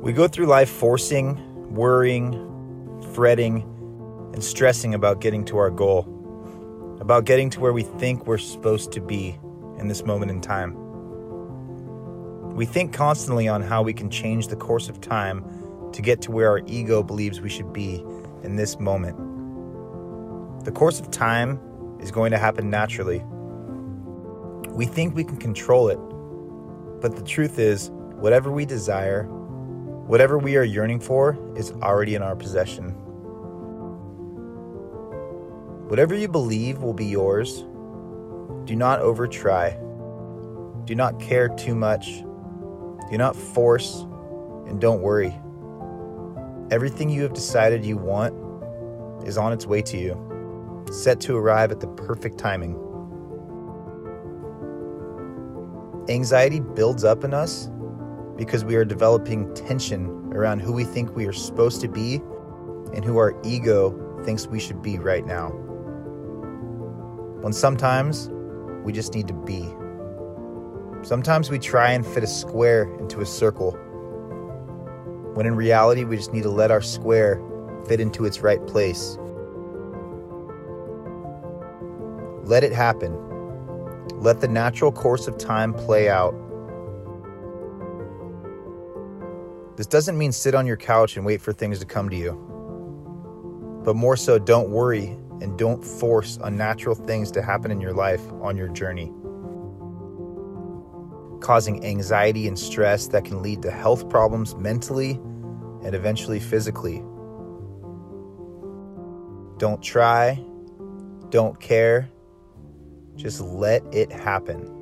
We go through life forcing, worrying, fretting, and stressing about getting to our goal, about getting to where we think we're supposed to be in this moment in time. We think constantly on how we can change the course of time to get to where our ego believes we should be in this moment. The course of time is going to happen naturally. We think we can control it, but the truth is, whatever we desire, whatever we are yearning for, is already in our possession. Whatever you believe will be yours, do not over try. Do not care too much. Do not force, and don't worry. Everything you have decided you want is on its way to you, set to arrive at the perfect timing. Anxiety builds up in us because we are developing tension around who we think we are supposed to be and who our ego thinks we should be right now. When sometimes we just need to be. Sometimes we try and fit a square into a circle when in reality, we just need to let our square fit into its right place. Let it happen. Let the natural course of time play out. This doesn't mean sit on your couch and wait for things to come to you. But more so, don't worry and don't force unnatural things to happen in your life on your journey causing anxiety and stress that can lead to health problems mentally and eventually physically. Don't try, don't care, just let it happen.